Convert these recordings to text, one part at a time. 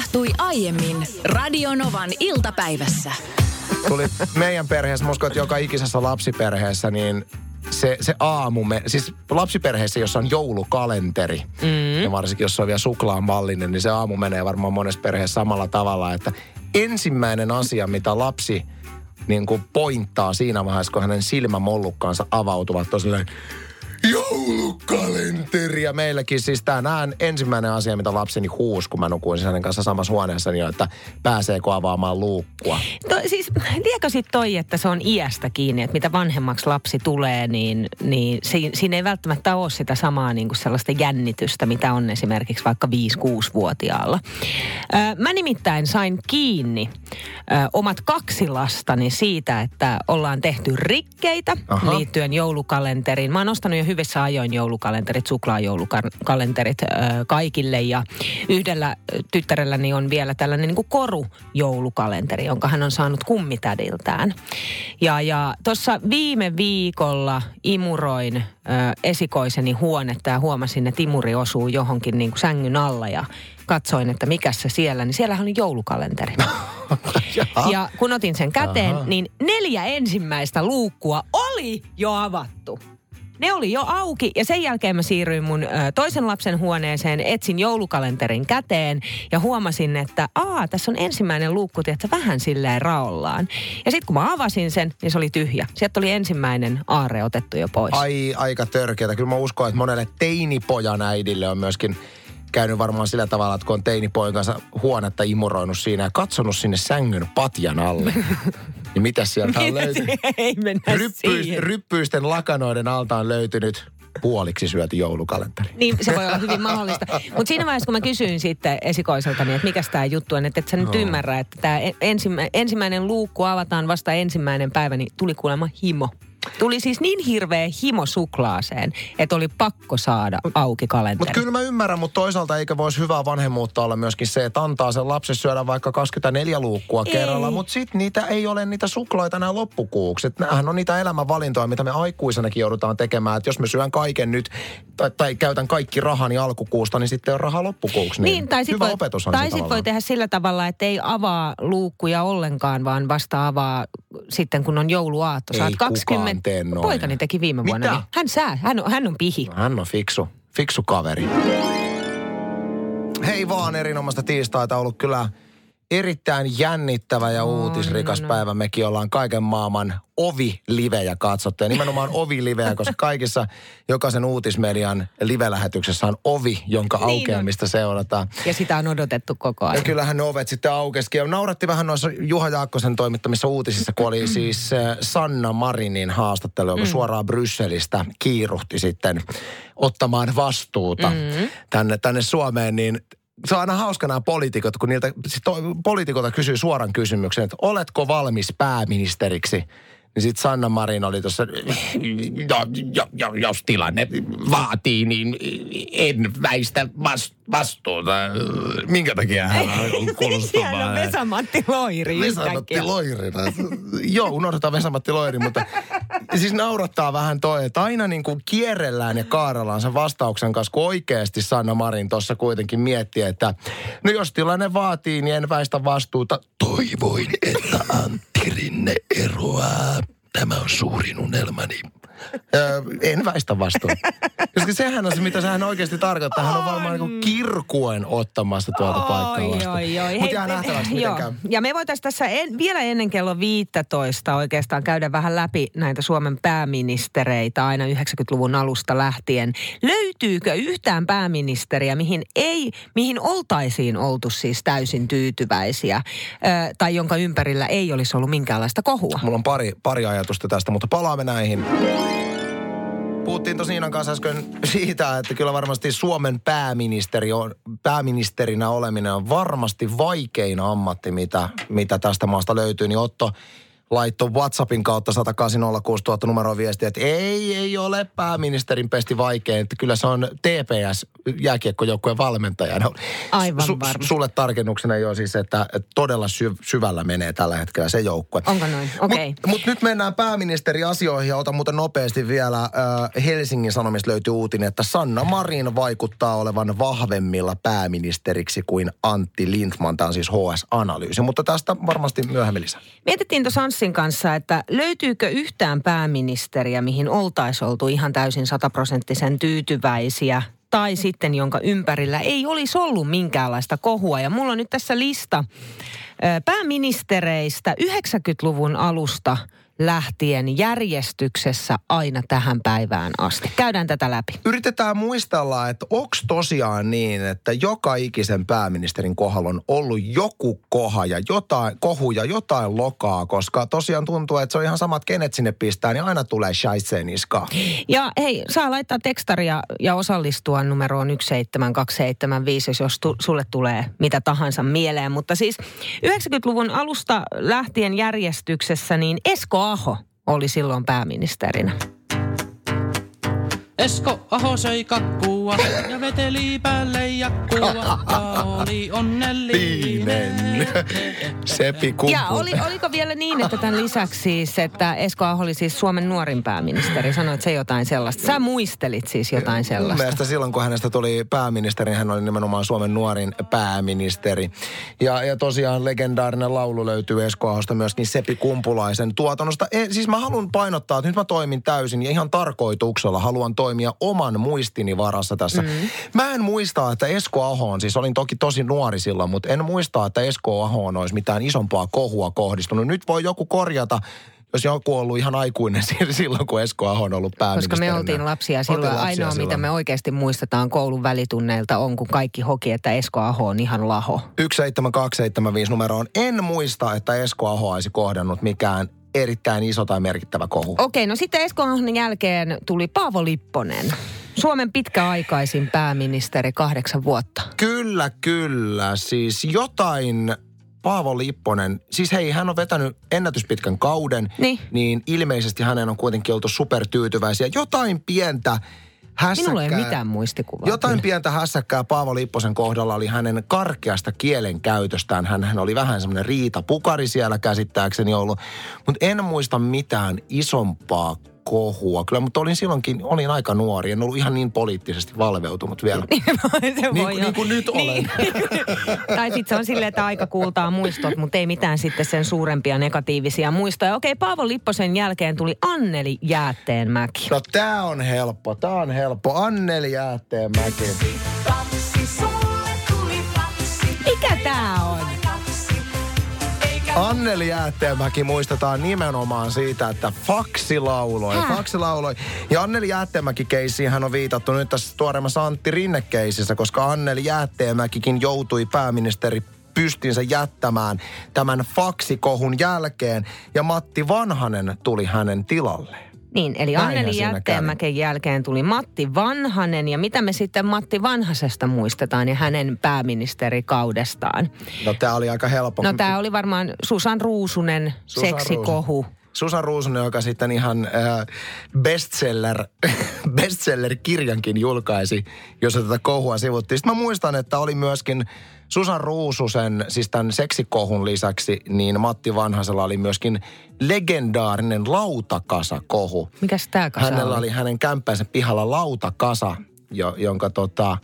tapahtui aiemmin Radionovan iltapäivässä. Tuli meidän perheessä, mä uskon, että joka ikisessä lapsiperheessä, niin se, se aamu, me, siis lapsiperheessä, jossa on joulukalenteri, mm. ja varsinkin jos se on vielä suklaamallinen, niin se aamu menee varmaan monessa perheessä samalla tavalla, että ensimmäinen asia, mitä lapsi niin kuin pointtaa siinä vaiheessa, kun hänen silmämollukkaansa avautuvat, on joulukalenteri. Ja meilläkin siis tänään ensimmäinen asia, mitä lapseni huus, kun mä nukuin hänen kanssa samassa huoneessa, niin on, että pääseekö avaamaan luukkua. To, siis, tiedätkö sit toi, että se on iästä kiinni, että mitä vanhemmaksi lapsi tulee, niin, niin si, siinä ei välttämättä ole sitä samaa niin kuin sellaista jännitystä, mitä on esimerkiksi vaikka 5-6-vuotiaalla. Ö, mä nimittäin sain kiinni omat kaksi lastani siitä, että ollaan tehty rikkeitä Aha. liittyen joulukalenteriin. Mä oon ostanut jo hyvissä ajoin joulukalenterit, suklaajoulukalenterit kaikille. Ja yhdellä tyttärelläni on vielä tällainen niin kuin korujoulukalenteri, jonka hän on saanut kummitädiltään. Ja, ja tuossa viime viikolla imuroin ö, esikoiseni huonetta ja huomasin, että imuri osuu johonkin niin kuin sängyn alla ja katsoin, että mikä se siellä, niin siellä oli joulukalenteri. ja kun otin sen käteen, Aha. niin neljä ensimmäistä luukkua oli jo avattu. Ne oli jo auki ja sen jälkeen mä siirryin mun ö, toisen lapsen huoneeseen, etsin joulukalenterin käteen ja huomasin, että aa, tässä on ensimmäinen luukku, että vähän silleen raollaan. Ja sitten kun mä avasin sen, niin se oli tyhjä. Sieltä oli ensimmäinen aare otettu jo pois. Ai, aika törkeätä. Kyllä mä uskon, että monelle teinipojan äidille on myöskin käynyt varmaan sillä tavalla, että kun on teinipojan kanssa huonetta imuroinut siinä ja katsonut sinne sängyn patjan alle. niin mitä sieltä on löytynyt? Ei mennä Ryppyys, siihen. ryppyisten lakanoiden alta on löytynyt puoliksi syöty joulukalenteri. Niin, se voi olla hyvin mahdollista. Mutta siinä vaiheessa, kun mä kysyin sitten esikoiseltani, että mikä tämä juttu on, että et sä nyt ymmärrä, että tämä ensimmä, ensimmäinen luukku avataan vasta ensimmäinen päivä, niin tuli kuulemma himo. Tuli siis niin hirveä himo suklaaseen, että oli pakko saada auki kalenteri. Mutta kyllä mä ymmärrän, mutta toisaalta eikö voisi hyvää vanhemmuutta olla myöskin se, että antaa sen lapsen syödä vaikka 24 luukkua ei. kerralla, mutta sitten niitä ei ole niitä suklaita nämä loppukuuksi. Nämähän on niitä elämänvalintoja, mitä me aikuisenakin joudutaan tekemään. Että jos mä syön kaiken nyt tai, tai käytän kaikki rahani alkukuusta, niin sitten on rahaa loppukuuksi. Niin, niin tai sitten voi, tai sit voi tehdä sillä tavalla, että ei avaa luukkuja ollenkaan, vaan vasta avaa sitten, kun on jouluaatto. Saat 20 en tee noin. Poikani teki viime vuonna. Mitä? Niin. Hän sää, hän on, hän on pihi. No, hän on fiksu, fiksu kaveri. Hei vaan, erinomaista tiistaita ollut kyllä erittäin jännittävä ja uutisrikas päivä. Mekin ollaan kaiken maailman ovi-livejä katsottu. Ja nimenomaan ovi-livejä, koska kaikissa jokaisen uutismedian live-lähetyksessä on ovi, jonka Niin on. aukeamista seurataan. Ja sitä on odotettu koko Ja ajan. kyllähän ne ovet sitten aukesikin. Ja nauratti vähän noissa Juha Jaakkosen toimittamissa uutisissa, kun oli siis äh, Sanna Marinin haastattelu, joka suoraan Brysselistä kiiruhti sitten ottamaan vastuuta tänne, tänne Suomeen, niin se on aina hauska nämä poliitikot, kun niiltä, poliitikolta kysyy suoran kysymyksen, että oletko valmis pääministeriksi? Niin sitten Sanna Marin oli tuossa, "No, jo, jo, jos tilanne vaatii, niin en väistä vas- vastuuta. Minkä takia hän on Siellä on kuulostamaan? Vesa-Matti Loiri Vesamatti. Loirina. Joo, unohdetaan Vesamatti Loiri, mutta siis naurattaa vähän toi, että aina niin kuin kierrellään ja kaarellaan sen vastauksen kanssa, kun oikeasti Sanna Marin tuossa kuitenkin miettii, että no jos tilanne vaatii, niin en väistä vastuuta. Toivoin, että Antti Rinne eroaa. Tämä on suurin unelmani. Öö, en väistä vastuuta. Koska sehän on se, mitä sehän oikeasti tarkoittaa. Hän on varmaan niin kirkuen ottamassa tuolta paikkaa vastaan. oi, oi. Mutta jää nähtäväksi, miten joo. käy. Ja me voitaisiin tässä en, vielä ennen kello 15 oikeastaan käydä vähän läpi näitä Suomen pääministereitä aina 90-luvun alusta lähtien. Löytyykö yhtään pääministeriä, mihin ei, mihin oltaisiin oltu siis täysin tyytyväisiä, ö, tai jonka ympärillä ei olisi ollut minkäänlaista kohua? Mulla on pari, pari ajatusta tästä, mutta palaamme näihin. Puhuttiin tosi Iinan kanssa äsken siitä, että kyllä varmasti Suomen pääministeri on, pääministerinä oleminen on varmasti vaikein ammatti, mitä, mitä tästä maasta löytyy. Niin Otto, laittoi WhatsAppin kautta 10806 000 numeroa viestiä, että ei, ei ole pääministerin pesti vaikein, että kyllä se on TPS jääkiekkojoukkueen valmentajana. Aivan varma. Sulle tarkennuksena jo siis, että todella syv- syvällä menee tällä hetkellä se joukkue. Onko noin? Okei. Mutta mut nyt mennään pääministeriasioihin ja otan muuten nopeasti vielä äh, Helsingin Sanomista löytyy uutinen, että Sanna Marin vaikuttaa olevan vahvemmilla pääministeriksi kuin Antti Lindman. Tämä on siis HS-analyysi, mutta tästä varmasti myöhemmin lisää. Mietittiin tuossa Anssin kanssa, että löytyykö yhtään pääministeriä, mihin oltaisiin oltu ihan täysin sataprosenttisen tyytyväisiä tai sitten jonka ympärillä ei olisi ollut minkäänlaista kohua. Ja mulla on nyt tässä lista pääministereistä 90-luvun alusta lähtien järjestyksessä aina tähän päivään asti. Käydään tätä läpi. Yritetään muistella, että onko tosiaan niin, että joka ikisen pääministerin kohdalla on ollut joku koha ja jotain, kohu ja jotain lokaa, koska tosiaan tuntuu, että se on ihan samat, kenet sinne pistää, niin aina tulee shaiseen niskaan. Ja hei, saa laittaa tekstaria ja osallistua numeroon 17275, jos tu, sulle tulee mitä tahansa mieleen. Mutta siis 90-luvun alusta lähtien järjestyksessä, niin Esko Aho oli silloin pääministerinä. Esko Aho söi kakkua ja veteli päälle jakkua. Ja oli onnellinen. Sepi kumpu. Ja oli, oliko vielä niin, että tämän lisäksi siis, että Esko Aho oli siis Suomen nuorin pääministeri? Sanoit se jotain sellaista. Sä muistelit siis jotain sellaista. mielestä silloin, kun hänestä tuli pääministeri, hän oli nimenomaan Suomen nuorin pääministeri. Ja, ja tosiaan legendaarinen laulu löytyy Esko Ahosta myöskin Sepi Kumpulaisen tuotannosta. E, siis mä haluan painottaa, että nyt mä toimin täysin ja ihan tarkoituksella haluan toimia oman muistini varassa tässä. Mm. Mä en muista, että Esko Aho on, siis olin toki tosi nuori silloin, mutta en muista, että Esko Ahoon olisi mitään isompaa kohua kohdistunut. Nyt voi joku korjata, jos joku on ollut ihan aikuinen silloin, kun Esko Aho on ollut Koska pääministerinä. me oltiin lapsia silloin. Oltiin lapsia Ainoa, mitä silloin. me oikeasti muistetaan koulun välitunneilta on, kun kaikki hoki, että Esko Aho on ihan laho. 17275 numeroon. En muista, että Esko Aho olisi kohdannut mikään erittäin iso tai merkittävä kohu. Okei, no sitten Esko Ahon jälkeen tuli Paavo Lipponen. Suomen pitkäaikaisin pääministeri kahdeksan vuotta. Kyllä, kyllä. Siis jotain Paavo Lipponen, siis hei, hän on vetänyt ennätyspitkän kauden, Niin. niin ilmeisesti hänen on kuitenkin oltu supertyytyväisiä. Jotain pientä hässäkkää. Minulla ei mitään muistikuvaa. Jotain kyllä. pientä hässäkkää Paavo Lipposen kohdalla oli hänen karkeasta kielen käytöstään. Hän, hän oli vähän semmoinen Riita Pukari siellä käsittääkseni ollut. Mutta en muista mitään isompaa kohua. Kyllä, mutta olin silloinkin, olin aika nuori. En ollut ihan niin poliittisesti valveutunut vielä. se Niin, voi kuin- niin kuin nyt olen. tai sitten se on silleen, että aika kuultaa muistot, mutta ei mitään sitten sen suurempia negatiivisia muistoja. Okei, Paavo Lipposen jälkeen tuli Anneli Jäätteenmäki. No tää on helppo, tää on helppo. Anneli Jäätteenmäki. Mikä tää on? Anneli Jäätteenmäki muistetaan nimenomaan siitä, että Faksi lauloi. Häh? Faksi lauloi. Ja Anneli Jäätteenmäki keisiin hän on viitattu nyt tässä tuoreemmassa Antti Rinne-keisissä, koska Anneli Jäätteenmäkikin joutui pääministeri pystinsä jättämään tämän faksikohun jälkeen ja Matti Vanhanen tuli hänen tilalleen. Niin, eli Näinhän Anneli Jätteenmäken jälkeen tuli Matti Vanhanen. Ja mitä me sitten Matti Vanhasesta muistetaan ja hänen pääministerikaudestaan? No tää oli aika helppo. No tämä oli varmaan Susan Ruusunen, Susan seksikohu. Susan Ruusunen, joka sitten ihan äh, bestseller, bestseller-kirjankin julkaisi, jossa tätä kohua sivuttiin. Sitten mä muistan, että oli myöskin Susan Ruususen, siis tämän seksikohun lisäksi, niin Matti Vanhasella oli myöskin legendaarinen lautakasa-kohu. Mikäs tämä kasa Hänellä oli? oli hänen kämppänsä pihalla lautakasa, jo, jonka tota,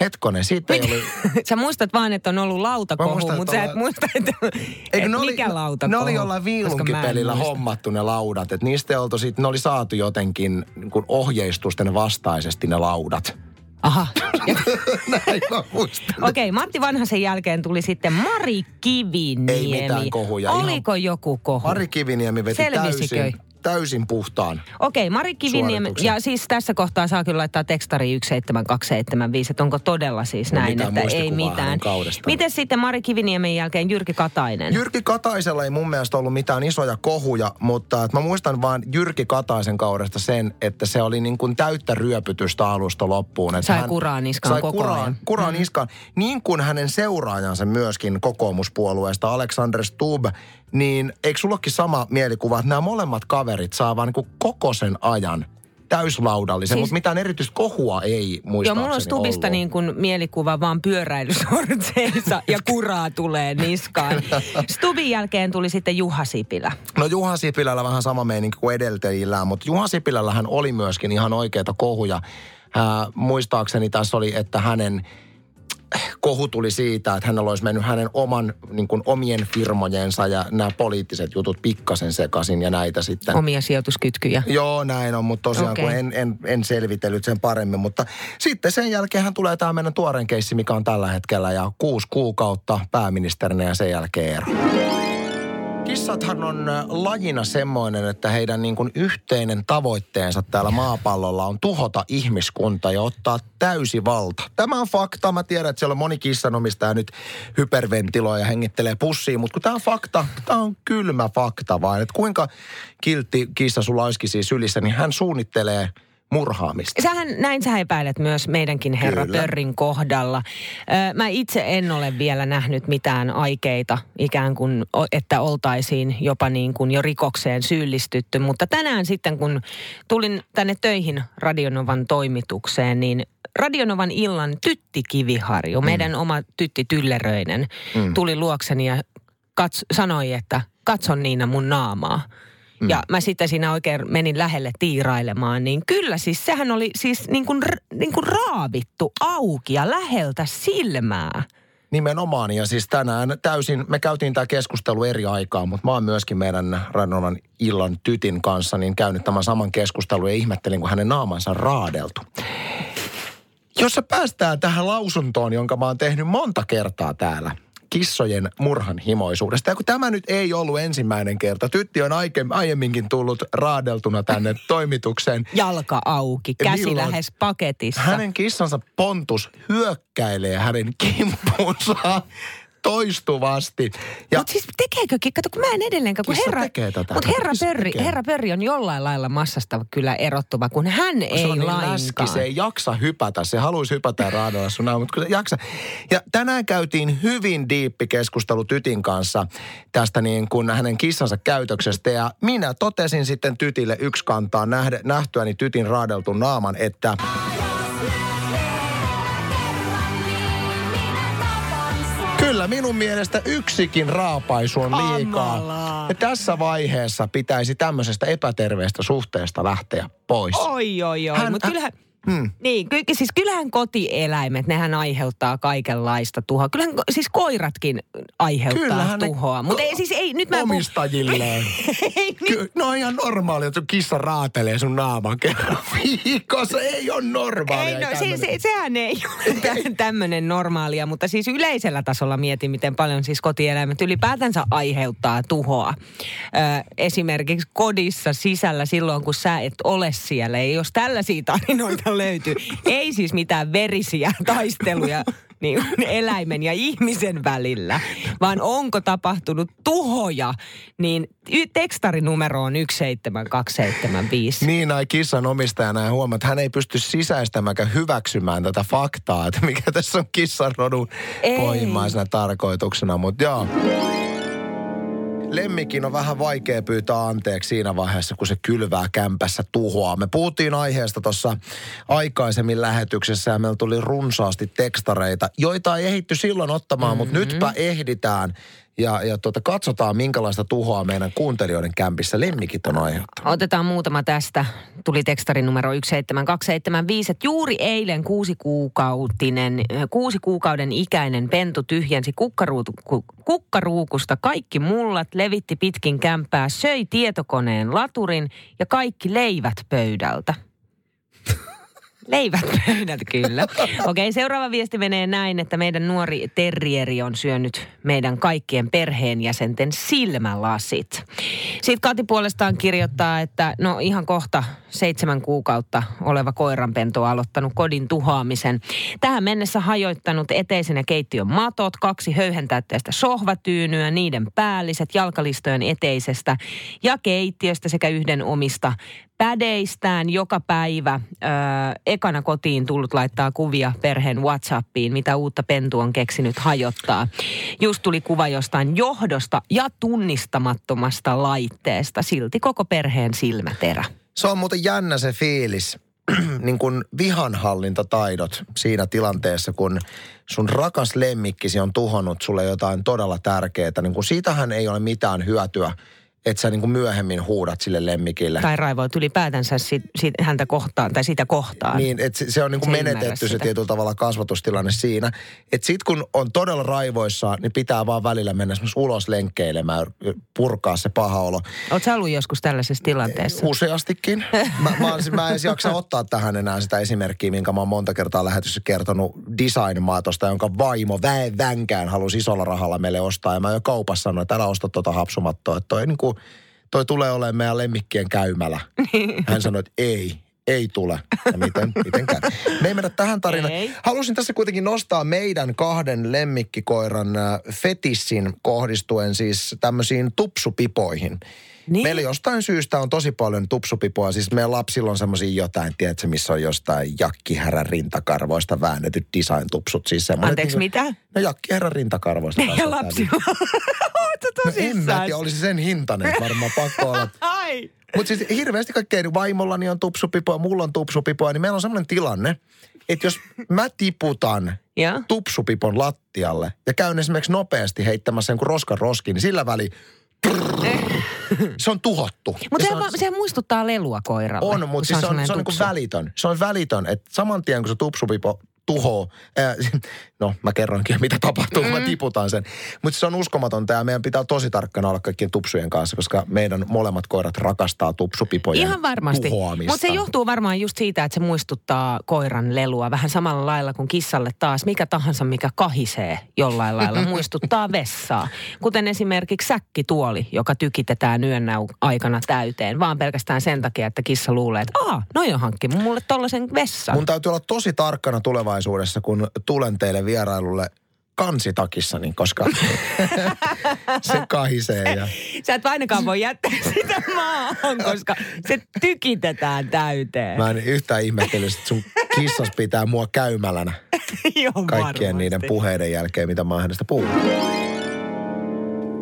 hetkonen, siitä ei ollut... Sä muistat vaan, että on ollut lautakohu, muistan, mutta että sä et olla- muista, että, Eikö et oli, mikä lautakohu. Ne oli jollain viilunkipelillä hommattu ne laudat. Että niistä ei oltu sit, ne oli saatu jotenkin niin ohjeistusten vastaisesti ne laudat. Aha. Näin mä muistan. Okei, okay, Matti Vanhasen jälkeen tuli sitten Mari Kiviniemi. Ei mitään kohuja, ihan- Oliko joku kohu? Mari Kiviniemi veti Selvisikö? täysin, täysin puhtaan. Okei, Mari Kiviniemi. Ja siis tässä kohtaa saa kyllä laittaa tekstari 17275, että onko todella siis No näin, mitään että ei mitään. Miten sitten Mari Kiviniemen jälkeen Jyrki Katainen? Jyrki Kataisella ei mun mielestä ollut mitään isoja kohuja, mutta että mä muistan vaan Jyrki Kataisen kaudesta sen, että se oli niin kuin täyttä ryöpytystä alusta loppuun. Että Sai kuraa niskaan sai koko kuraa, ajan. Kuraa niskaan. Niin kuin hänen seuraajansa myöskin kokoomuspuolueesta, Alexander Stubb, niin eikö sullakin sama mielikuva, että nämä molemmat kaverit saa vaan niin koko sen ajan täyslaudallisen, siis, mutta mitään erityistä kohua ei muistaakseni Joo, mulla on Stubista ollut. niin kuin mielikuva vaan pyöräilysortseissa ja kuraa tulee niskaan. Stubin jälkeen tuli sitten Juha Sipilä. No Juha Sipilällä vähän sama meininki kuin edeltäjillään, mutta Juha Sipilällähän oli myöskin ihan oikeita kohuja. Ää, muistaakseni tässä oli, että hänen kohu tuli siitä, että hänellä olisi mennyt hänen oman, niin kuin omien firmojensa ja nämä poliittiset jutut pikkasen sekaisin ja näitä sitten. Omia sijoituskytkyjä. Joo, näin on, mutta tosiaan Okei. kun en, en, en selvitellyt sen paremmin. Mutta sitten sen jälkeen hän tulee tämä meidän tuoreen keissi, mikä on tällä hetkellä, ja kuusi kuukautta pääministerinä ja sen jälkeen ero. Kissathan on lajina semmoinen, että heidän niin kuin yhteinen tavoitteensa täällä maapallolla on tuhota ihmiskunta ja ottaa täysi valta. Tämä on fakta. Mä tiedän, että siellä on moni kissanomistaja nyt hyperventiloi ja hengittelee pussiin, mutta kun tämä on fakta, tämä on kylmä fakta vain. Että kuinka kiltti kissa sulla olisikin siis sylissä, niin hän suunnittelee murhaamista. Sähän, näin sä epäilet myös meidänkin herra Kyllä. Pörrin kohdalla. Ö, Mä itse en ole vielä nähnyt mitään aikeita ikään kuin, että oltaisiin jopa niin kuin jo rikokseen syyllistytty. Mutta tänään sitten, kun tulin tänne töihin Radionovan toimitukseen, niin Radionovan illan Tytti Kiviharju, mm. meidän oma Tytti Tylleröinen, mm. tuli luokseni ja kats- sanoi, että katson Niina mun naamaa. Mm. Ja mä sitten siinä oikein menin lähelle tiirailemaan, niin kyllä siis sehän oli siis niin kuin, niin kuin raavittu auki ja läheltä silmää. Nimenomaan, ja siis tänään täysin, me käytiin tämä keskustelu eri aikaa, mutta mä oon myöskin meidän Radonan illan tytin kanssa niin käynyt tämän saman keskustelun ja ihmettelin, kun hänen naamansa raadeltu. Jos se päästään tähän lausuntoon, jonka mä oon tehnyt monta kertaa täällä, kissojen murhan himoisuudesta. Ja kun tämä nyt ei ollut ensimmäinen kerta, tytti on aiemminkin tullut raadeltuna tänne toimitukseen. Jalka auki, käsi Milloin? lähes paketissa. Hänen kissansa Pontus hyökkäilee hänen kimppuunsa toistuvasti. Ja Mutta siis tekeekökin, kato kun mä en edelleenkään, kun Kissa herra, tekee tätä. mutta herra, Pörri, tekee. herra Pörri on jollain lailla massasta kyllä erottuva, kun hän se ei on niin lainkaan. läski, se ei jaksa hypätä. Se haluaisi hypätä raadalla sun naamaa, mutta kyllä jaksa. Ja tänään käytiin hyvin diippi keskustelu Tytin kanssa tästä niin kuin hänen kissansa käytöksestä. Ja minä totesin sitten Tytille yksi kantaa nähtyäni Tytin raadeltun naaman, että Kyllä minun mielestä yksikin raapaisu on liikaa. Ja tässä vaiheessa pitäisi tämmöisestä epäterveestä suhteesta lähteä pois. Oi, oi, oi. Hän- Mutta kyllähän, Hmm. niin, ky, siis kyllähän kotieläimet, nehän aiheuttaa kaikenlaista tuhoa. Kyllähän siis koiratkin aiheuttaa Kyllähän ne tuhoa. Mutta ei siis, ei, nyt mä Omistajilleen. ei, Ky- no on ihan normaalia, että sun kissa raatelee sun naaman kerran viikossa. Ei ole normaalia. Ei, no, se, se, sehän ei ole tämmöinen normaalia, mutta siis yleisellä tasolla mietin, miten paljon siis kotieläimet ylipäätänsä aiheuttaa tuhoa. Ö, esimerkiksi kodissa sisällä silloin, kun sä et ole siellä. Ja jos tällaisia tarinoita löytyy, ei siis mitään verisiä taisteluja niin eläimen ja ihmisen välillä, vaan onko tapahtunut tuhoja, niin tekstarinumero on 17275. Niin ai kissan omistajana ja huomaa, että hän ei pysty sisäistämään hyväksymään tätä faktaa, että mikä tässä on kissan rodun Ei. pohjimmaisena tarkoituksena. Mutta joo. Lemmikin on vähän vaikea pyytää anteeksi siinä vaiheessa, kun se kylvää kämpässä tuhoa. Me puhuttiin aiheesta tuossa aikaisemmin lähetyksessä ja meillä tuli runsaasti tekstareita, joita ei ehditty silloin ottamaan, mm-hmm. mutta nytpä ehditään. Ja, ja tuota, katsotaan, minkälaista tuhoa meidän kuuntelijoiden kämpissä lemmikit on aiheuttanut. Otetaan muutama tästä. Tuli tekstarin numero 17275, että juuri eilen kuusi kuukautinen, kuusi kuukauden ikäinen pentu tyhjensi kukkaruutu, ku, kukkaruukusta kaikki mullat, levitti pitkin kämpää, söi tietokoneen laturin ja kaikki leivät pöydältä. Leivät pöydältä, kyllä. Okei, seuraava viesti menee näin, että meidän nuori terrieri on syönyt meidän kaikkien perheenjäsenten silmälasit. Sitten Kati puolestaan kirjoittaa, että no ihan kohta seitsemän kuukautta oleva koiranpento aloittanut kodin tuhoamisen. Tähän mennessä hajoittanut eteisen ja keittiön matot, kaksi höyhentäytteistä sohvatyynyä, niiden päälliset jalkalistojen eteisestä ja keittiöstä sekä yhden omista pädeistään joka päivä. Ö, ekana kotiin tullut laittaa kuvia perheen Whatsappiin, mitä uutta pentu on keksinyt hajottaa. Just tuli kuva jostain johdosta ja tunnistamattomasta laitteesta. Silti koko perheen silmäterä. Se on muuten jännä se fiilis, niin kuin vihanhallintataidot siinä tilanteessa, kun sun rakas lemmikkisi on tuhonnut sulle jotain todella tärkeää. Niin kuin siitähän ei ole mitään hyötyä, että sä niin kuin myöhemmin huudat sille lemmikille. Tai raivoit ylipäätänsä sit, sit häntä kohtaan tai sitä kohtaan. Niin, että se, se on niin kuin Se menetetty se tietyllä tavalla kasvatustilanne siinä. Että sit kun on todella raivoissaan, niin pitää vaan välillä mennä esimerkiksi ulos lenkkeilemään, purkaa se paha olo. Oletko sä ollut joskus tällaisessa tilanteessa? Useastikin. Mä, mä, mä en jaksa ottaa tähän enää sitä esimerkkiä, minkä mä oon monta kertaa lähetyssä kertonut design-maatosta, jonka vaimo väen vänkään halusi isolla rahalla meille ostaa. Ja mä jo kaupassa sanoin, että älä osta tuota hapsumattoa, että toi, niin kuin, toi tulee olemaan meidän lemmikkien käymälä. Hän sanoi, että ei, ei tule. Ja miten, miten käy? Me ei mennä tähän tarinaan. Ei. Halusin tässä kuitenkin nostaa meidän kahden lemmikkikoiran äh, fetissin kohdistuen siis tämmöisiin tupsupipoihin. Niin. Meillä jostain syystä on tosi paljon tupsupipoa. Siis meidän lapsilla on semmoisia jotain, tiedätkö, missä on jostain jakkihärän rintakarvoista väännetyt design-tupsut. Siis Anteeksi, mitä? No jakkihärän rintakarvoista. Ja lapsilla. Oletko No en mä tosissaan? tiedä, olisi sen hintainen, varmaan pakko olla. Ai. Mutta siis hirveästi kaikkea, vaimollani on tupsupipoa, mulla on tupsupipoa, niin meillä on semmoinen tilanne, että jos mä tiputan Ja? tupsupipon lattialle ja käyn esimerkiksi nopeasti heittämässä jonkun roskan roskiin, niin sillä väliin se on tuhottu. Mutta se, on- se, muistuttaa lelua koiralle. on, mutta siis se on, se on niin kuin tupsu. välitön. Se on välitön, että saman tien kun se tupsupipo tuhoo, ää, no mä kerroinkin mitä tapahtuu, kun mä tiputan sen. Mutta se on uskomatonta ja meidän pitää tosi tarkkana olla kaikkien tupsujen kanssa, koska meidän molemmat koirat rakastaa tupsupipojen Ihan varmasti. Mutta se johtuu varmaan just siitä, että se muistuttaa koiran lelua vähän samalla lailla kuin kissalle taas. Mikä tahansa, mikä kahisee jollain lailla, muistuttaa vessaa. Kuten esimerkiksi säkkituoli, joka tykitetään yön aikana täyteen. Vaan pelkästään sen takia, että kissa luulee, että aa, noi on hankkinut mulle tollasen vessan. Mun täytyy olla tosi tarkkana tulevaisuudessa, kun tulen teille vierailulle kansitakissani, koska se kahisee. Ja... Sä et ainakaan voi jättää sitä maahan, koska se tykitetään täyteen. Mä en yhtään ihmettele, että sun kissas pitää mua käymälänä Joo, kaikkien varmasti. niiden puheiden jälkeen, mitä mä oon hänestä puhunut.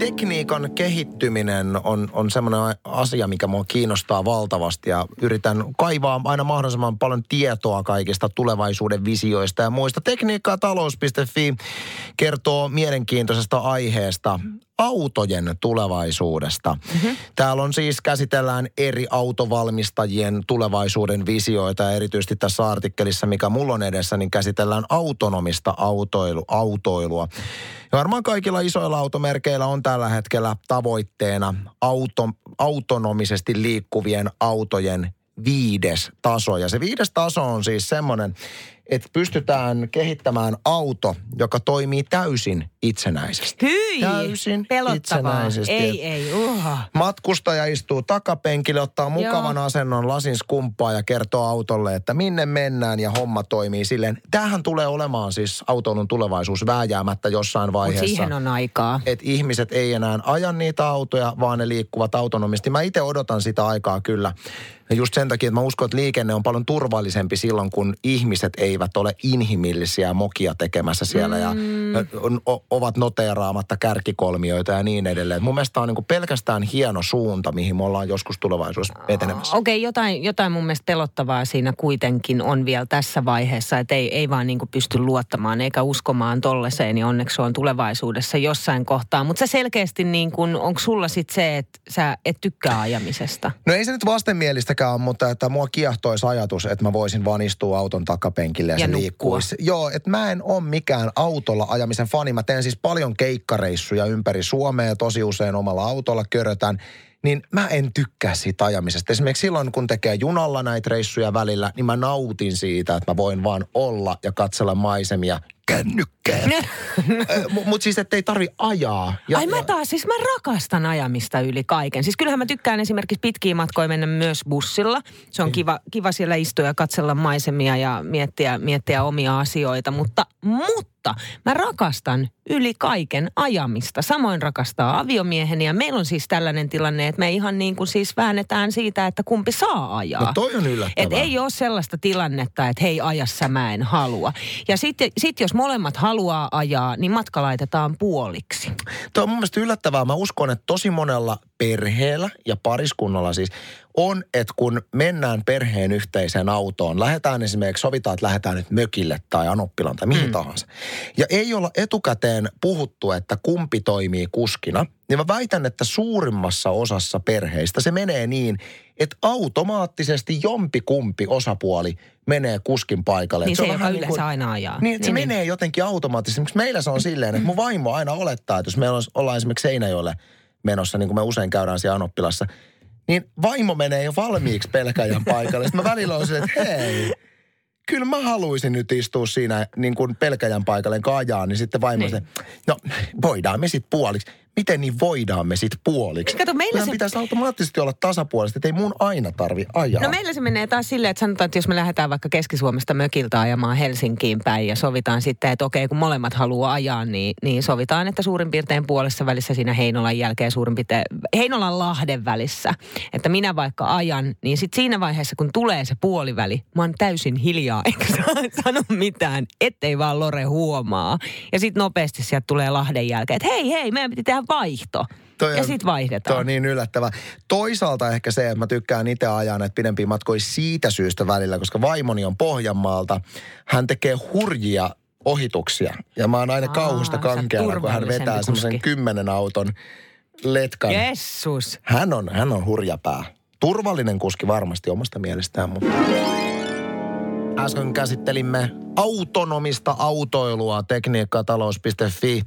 Tekniikan kehittyminen on, on semmoinen asia, mikä mua kiinnostaa valtavasti ja yritän kaivaa aina mahdollisimman paljon tietoa kaikista tulevaisuuden visioista ja muista. Tekniikka talous.fi kertoo mielenkiintoisesta aiheesta autojen tulevaisuudesta. Mm-hmm. Täällä on siis käsitellään eri autovalmistajien tulevaisuuden visioita ja erityisesti tässä artikkelissa, mikä mulla on edessä, niin käsitellään autonomista autoilu, autoilua. Ja varmaan kaikilla isoilla automerkeillä on tällä hetkellä tavoitteena auto, autonomisesti liikkuvien autojen viides taso. Ja se viides taso on siis semmoinen, että pystytään kehittämään auto, joka toimii täysin itsenäisesti. Hyi! Täysin Pelottavaa. itsenäisesti. Ei, ei. Uh. Matkustaja istuu takapenkille, ottaa mukavan Joo. asennon, lasin skumppaa ja kertoo autolle, että minne mennään ja homma toimii silleen. Tämähän tulee olemaan siis autoilun tulevaisuus vääjäämättä jossain vaiheessa. siihen on aikaa. Että ihmiset ei enää aja niitä autoja, vaan ne liikkuvat autonomisti. Mä itse odotan sitä aikaa kyllä. Ja just sen takia, että mä uskon, että liikenne on paljon turvallisempi silloin, kun ihmiset eivät ole inhimillisiä mokia tekemässä siellä ja on, o, ovat noteeraamatta kärkikolmioita ja niin edelleen. Mun mielestä tämä on niin pelkästään hieno suunta, mihin me ollaan joskus tulevaisuudessa etenemässä. Okei, okay, jotain, jotain mun mielestä pelottavaa siinä kuitenkin on vielä tässä vaiheessa, että ei, ei vaan niin kuin pysty luottamaan eikä uskomaan tolleseen, niin onneksi se on tulevaisuudessa jossain kohtaa. Mutta sä selkeästi niin kuin, onko sulla sitten se, että sä et tykkää ajamisesta? No ei se nyt vastenmielistäkään ole, mutta että mua kiehtoisi ajatus, että mä voisin vaan istua auton takapenkille ja, Ja se liikkuisi. Joo, että mä en ole mikään autolla ajamisen fani. Mä teen siis paljon keikkareissuja ympäri Suomea ja tosi usein omalla autolla körötän. Niin mä en tykkää siitä ajamisesta. Esimerkiksi silloin, kun tekee junalla näitä reissuja välillä, niin mä nautin siitä, että mä voin vaan olla ja katsella maisemia kännykkään. Mutta siis, ettei tarvi ajaa. Ja, Ai mä taas, siis mä rakastan ajamista yli kaiken. Siis kyllähän mä tykkään esimerkiksi pitkiä matkoja mennä myös bussilla. Se on kiva, kiva siellä istua ja katsella maisemia ja miettiä, miettiä omia asioita. Mutta, mutta mä rakastan yli kaiken ajamista. Samoin rakastaa aviomieheni ja meillä on siis tällainen tilanne, että me ihan niin kuin siis väännetään siitä, että kumpi saa ajaa. No toi on yllättävää. Et ei ole sellaista tilannetta, että hei ajassa mä en halua. Ja sitten sit jos molemmat haluaa ajaa, niin matka laitetaan puoliksi. Tuo on mun mielestä yllättävää. Mä uskon, että tosi monella perheellä ja pariskunnalla siis on, että kun mennään perheen yhteiseen autoon, lähdetään esimerkiksi, sovitaan, että lähdetään nyt mökille tai Anoppilan tai mihin mm. tahansa. Ja ei olla etukäteen puhuttu, että kumpi toimii kuskina, niin mä väitän, että suurimmassa osassa perheistä se menee niin, että automaattisesti jompi kumpi osapuoli menee kuskin paikalle. Niin se, se on joka niin kuin, aina ajaa. Niin, että niin, se niin. menee jotenkin automaattisesti. meillä se on silleen, että mun vaimo aina olettaa, että jos me ollaan esimerkiksi Seinäjoelle menossa, niin kuin me usein käydään siellä Anoppilassa, niin vaimo menee jo valmiiksi pelkäjän paikalle. Sitten mä välillä silleen, että hei, kyllä mä haluaisin nyt istua siinä niin kuin pelkäjän paikalle kajaan, niin sitten vaimo niin. no voidaan me sitten puoliksi miten niin voidaan me sitten puoliksi? Kato, meillä se... pitäisi automaattisesti olla tasapuolisesti, että ei mun aina tarvi ajaa. No meillä se menee taas silleen, että sanotaan, että jos me lähdetään vaikka Keski-Suomesta mökiltä ajamaan Helsinkiin päin ja sovitaan sitten, että okei, kun molemmat haluaa ajaa, niin, niin sovitaan, että suurin piirtein puolessa välissä siinä Heinolan jälkeen suurin piirtein, Heinolan Lahden välissä, että minä vaikka ajan, niin sitten siinä vaiheessa, kun tulee se puoliväli, mä oon täysin hiljaa, eikä sano mitään, ettei vaan Lore huomaa. Ja sitten nopeasti sieltä tulee Lahden jälkeen, että hei, hei, meidän piti tehdä vaihto. Toi ja sitten vaihdetaan. Toi on niin yllättävä. Toisaalta ehkä se, että mä tykkään itse ajaa näitä pidempiä matkoja siitä syystä välillä, koska vaimoni on Pohjanmaalta. Hän tekee hurjia ohituksia. Ja mä oon aina Aa, kauhusta kankealla, kun hän vetää semmoisen kymmenen auton letkan. Jessus. Hän on, hän on hurja pää. Turvallinen kuski varmasti omasta mielestään, mutta... Äsken käsittelimme autonomista autoilua, tekniikkatalous.fi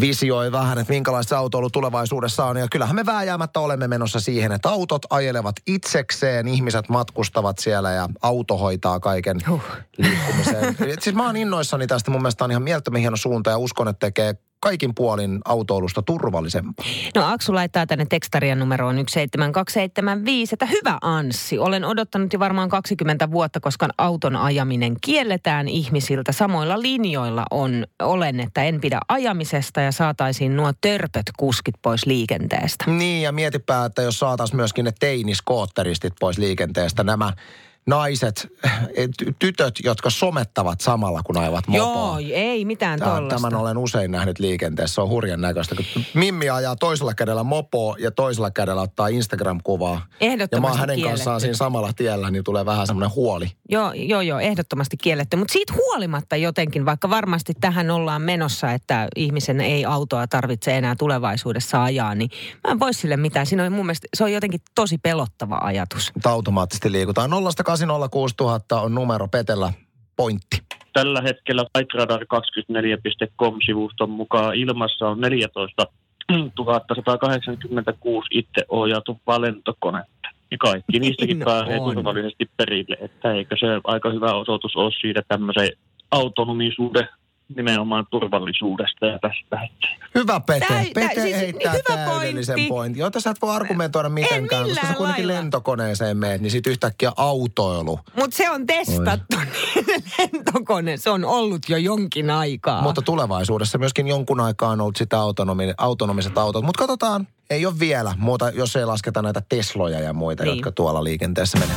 visioi vähän, että minkälaista autoilu tulevaisuudessa on. Ja kyllähän me vääjäämättä olemme menossa siihen, että autot ajelevat itsekseen, ihmiset matkustavat siellä ja auto hoitaa kaiken huh. liikkumisen. siis mä oon innoissani tästä, mun mielestä on ihan mielettömän hieno suunta ja uskon, että tekee kaikin puolin autoilusta turvallisempaa. No Aksu laittaa tänne tekstarian numeroon 17275, että hyvä Anssi, olen odottanut jo varmaan 20 vuotta, koska auton ajaminen kielletään ihmisiltä. Samoilla linjoilla on, olen, että en pidä ajamisesta ja saataisiin nuo törpöt kuskit pois liikenteestä. Niin ja mietipä, että jos saataisiin myöskin ne teiniskootteristit pois liikenteestä, nämä naiset, eh, tytöt, jotka somettavat samalla, kun ajavat mopoa. Joo, ei mitään tuollaista. Tämän olen usein nähnyt liikenteessä. Se on hurjan näköistä, kun Mimmi ajaa toisella kädellä mopoa ja toisella kädellä ottaa Instagram-kuvaa. Ehdottomasti Ja mä oon hänen kielletty. kanssaan siinä samalla tiellä, niin tulee vähän semmoinen huoli. Joo, joo, joo, ehdottomasti kielletty. Mutta siitä huolimatta jotenkin, vaikka varmasti tähän ollaan menossa, että ihmisen ei autoa tarvitse enää tulevaisuudessa ajaa, niin mä en voi sille mitään. Siinä on mun mielestä, se on jotenkin tosi pelottava ajatus. Mutta automaattisesti liikutaan 0 806 on numero Petellä pointti. Tällä hetkellä flightradar24.com-sivuston mukaan ilmassa on 14 186 itse ohjautu lentokonetta. Ja kaikki niistäkin niin pääsee turvallisesti perille, että eikö se aika hyvä osoitus ole siitä tämmöisen autonomisuuden nimenomaan turvallisuudesta ja tästä. Hyvä Pete. Täy, Pete täy, siis heittää hyvä täydellisen pointti. pointin. Jota sä et voi argumentoida mitenkään, koska sä kuitenkin lailla. lentokoneeseen meet, niin sit yhtäkkiä autoilu. Mutta se on testattu. Lentokone, se on ollut jo jonkin aikaa. Mutta tulevaisuudessa myöskin jonkun aikaa on ollut sitä autonomi, autonomiset autot. Mutta katsotaan, ei ole vielä muuta, jos ei lasketa näitä Tesloja ja muita, niin. jotka tuolla liikenteessä menee.